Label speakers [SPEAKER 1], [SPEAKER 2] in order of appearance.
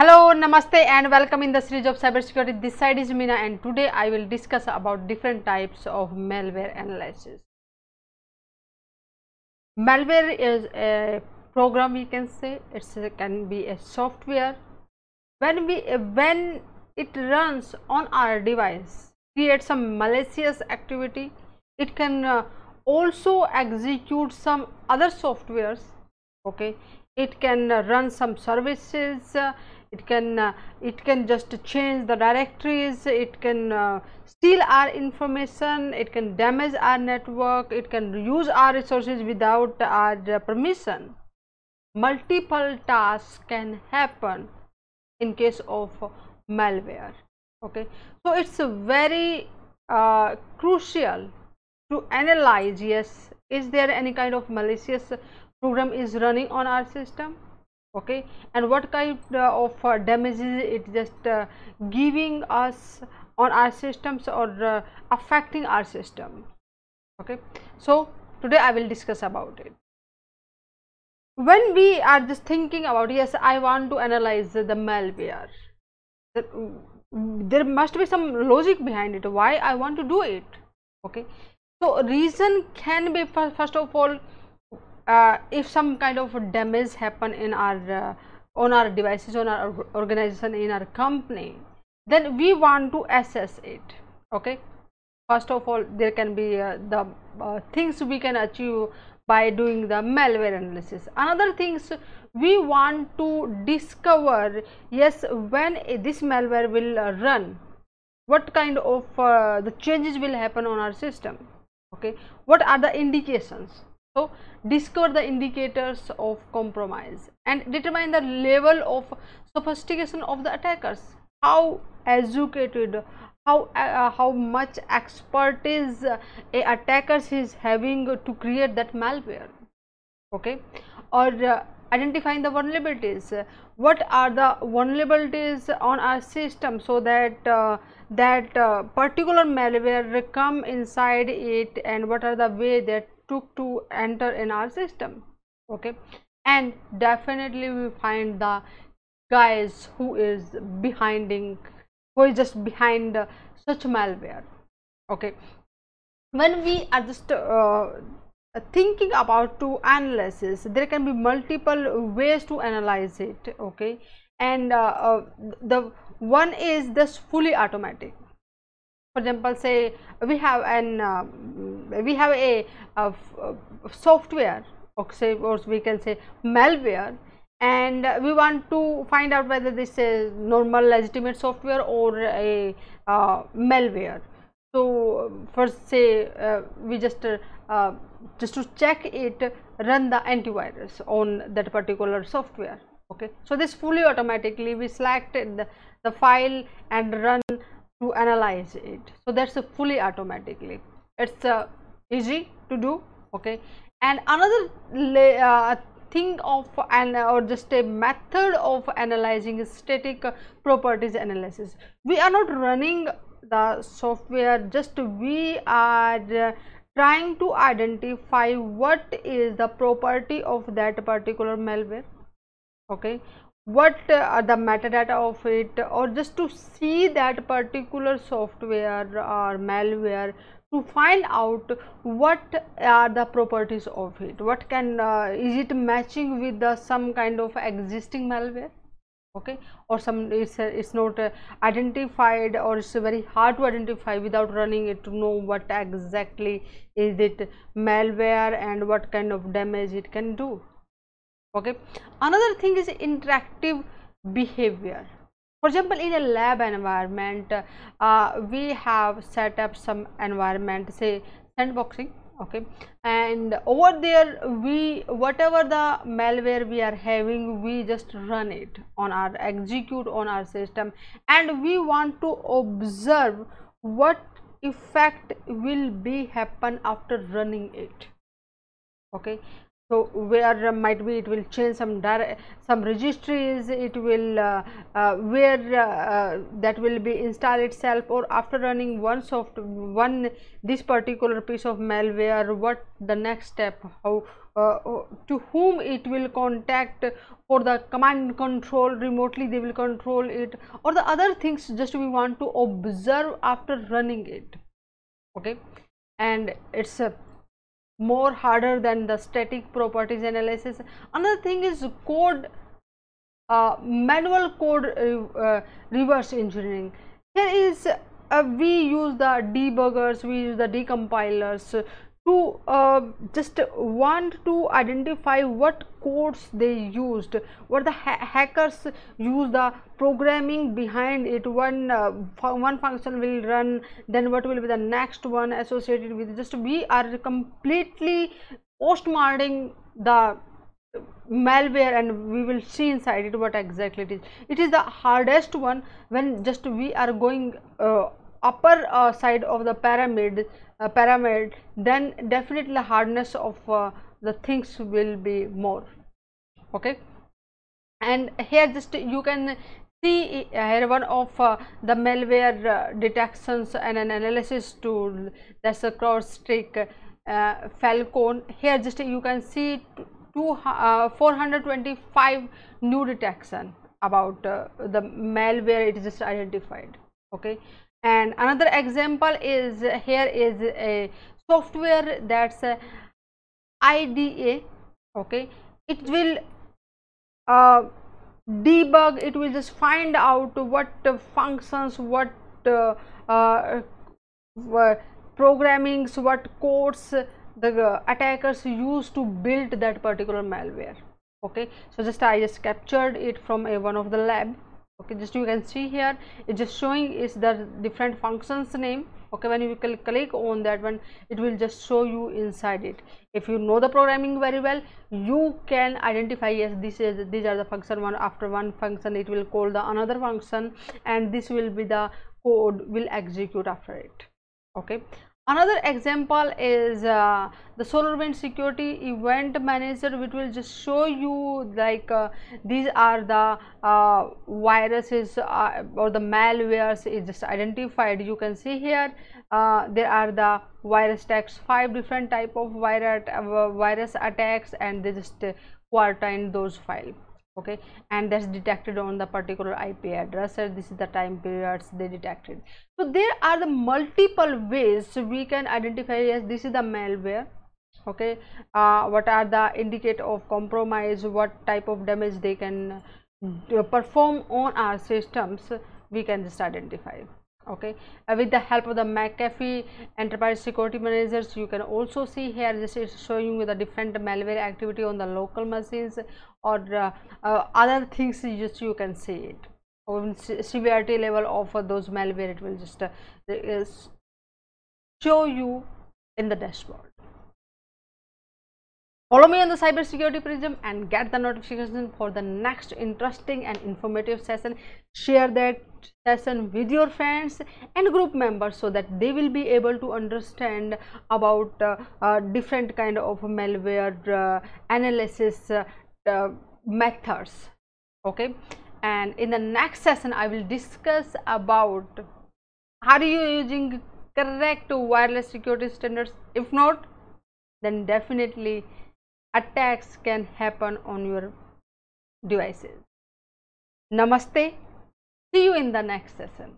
[SPEAKER 1] Hello, Namaste and welcome in the series of cybersecurity. This side is Meena and today I will discuss about different types of malware analysis. Malware is a program we can say it can be a software when we when it runs on our device create some malicious activity it can uh, also execute some other softwares okay it can uh, run some services uh, it can uh, it can just change the directories. It can uh, steal our information. It can damage our network. It can use our resources without our uh, permission. Multiple tasks can happen in case of malware. Okay? So it's very uh, crucial to analyze yes is there any kind of malicious program is running on our system okay? And what kind uh, of uh, damages it just uh, giving us on our systems or uh, affecting our system? Okay? So today i will discuss about it. When we are just thinking about yes i want to analyze the malware there must be some logic behind it why i want to do it? Okay? So reason can be first of all uh, if some kind of damage happen in our uh, on our devices on our organization in our company then we want to assess it okay? First of all there can be uh, the uh, things we can achieve by doing the malware analysis. Another things we want to discover yes when this malware will run. What kind of uh, the changes will happen on our system okay? What are the indications so discover the indicators of compromise and determine the level of sophistication of the attackers. How educated how uh, how much expertise a attackers is having to create that malware. Okay? Or uh, identifying the vulnerabilities. What are the vulnerabilities on our system so that uh, that uh, particular malware come inside it and what are the way that took to enter in our system okay? And definitely we find the guys who is behinding who is just behind uh, such malware okay? When we are just uh, thinking about to analysis there can be multiple ways to analyze it okay? And uh, uh, the one is this fully automatic for example say we have an uh, we have a, a, software or say or we can say malware and we want to find out whether this is normal legitimate software or a uh, malware. So first say uh, we just uh, just to check it run the antivirus on that particular software okay. So this fully automatically we select the, the file and run to analyze it. So that's a fully automatically it's uh, easy to do okay? And another uh, thing of an or just a method of analyzing static properties analysis. We are not running the software just we are uh, trying to identify what is the property of that particular malware okay what are the metadata of it or just to see that particular software or malware to find out what are the properties of it. What can uh, is it matching with the some kind of existing malware? Okay? Or some it's uh, it's not uh, identified or it's very hard to identify without running it to know what exactly is it malware and what kind of damage it can do okay? Another thing is interactive behavior. For example in a lab environment uh, we have set up some environment say sandboxing okay? And over there we whatever the malware we are having we just run it on our execute on our system. And we want to observe what effect will be happen after running it. Okay so where uh, might be it will change some some registries it will uh, uh, where uh, uh, that will be install itself or after running one soft one this particular piece of malware what the next step how uh, to whom it will contact for the command control remotely they will control it or the other things just we want to observe after running it. Okay? And it's uh, more harder than the static properties analysis. Another thing is code uh, manual code uh, uh reverse engineering. Here is uh, we use the debuggers we use the decompilers to uh, just want to identify what codes they used. What the ha hackers use the programming behind it. One uh, one function will run then what will be the next one associated with just we are completely postmarking the malware and we will see inside it what exactly it is. It is the hardest one when just we are going uh, upper uh, side of the pyramid uh, pyramid then definitely hardness of uh, the things will be more. Okay? And here just you can see uh, here one of uh, the malware uh, detections and an analysis tool. That's a CrowdStrike uh, Falcon. Here just you can see two, 425 new detection about the malware it is just identified. Okay and another example is here is a software that's a IDA okay? It will uh, debug it will just find out what uh, functions what uh, uh, programmings what codes the attackers use to build that particular malware okay? So just i just captured it from a one of the lab okay just you can see here. It's just showing is the different functions name. Okay when you click on that one it will just show you inside it. If you know the programming very well you can identify yes this is these are the function one after one function it will call the another function and this will be the code will execute after it. Okay Another example is uh, the SolarWinds security event manager which will just show you like uh, these are the uh, viruses uh, or the malwares is just identified. You can see here uh, there are the virus attacks five different type of virus, uh, virus attacks and they just quarantine those files okay? And that's detected on the particular ip address and this is the time periods they detected. So there are the multiple ways we can identify yes this is the malware okay? Uh, what are the indicate of compromise what type of damage they can uh, perform on our systems we can just identify okay? Uh, with the help of the mcafee enterprise security managers you can also see here this is showing you the different malware activity on the local machines or uh, uh, other things just you can see it. Or severity level of those malware it will just uh, show you in the dashboard Follow me on the cybersecurity prism and get the notification for the next interesting and informative session. Share that session with your friends and group members so that they will be able to understand about uh, uh, different kind of malware uh, analysis uh, uh, methods. Okay, and in the next session, I will discuss about are you using correct wireless security standards. If not, then definitely attacks can happen on your devices. Namaste. See you in the next session.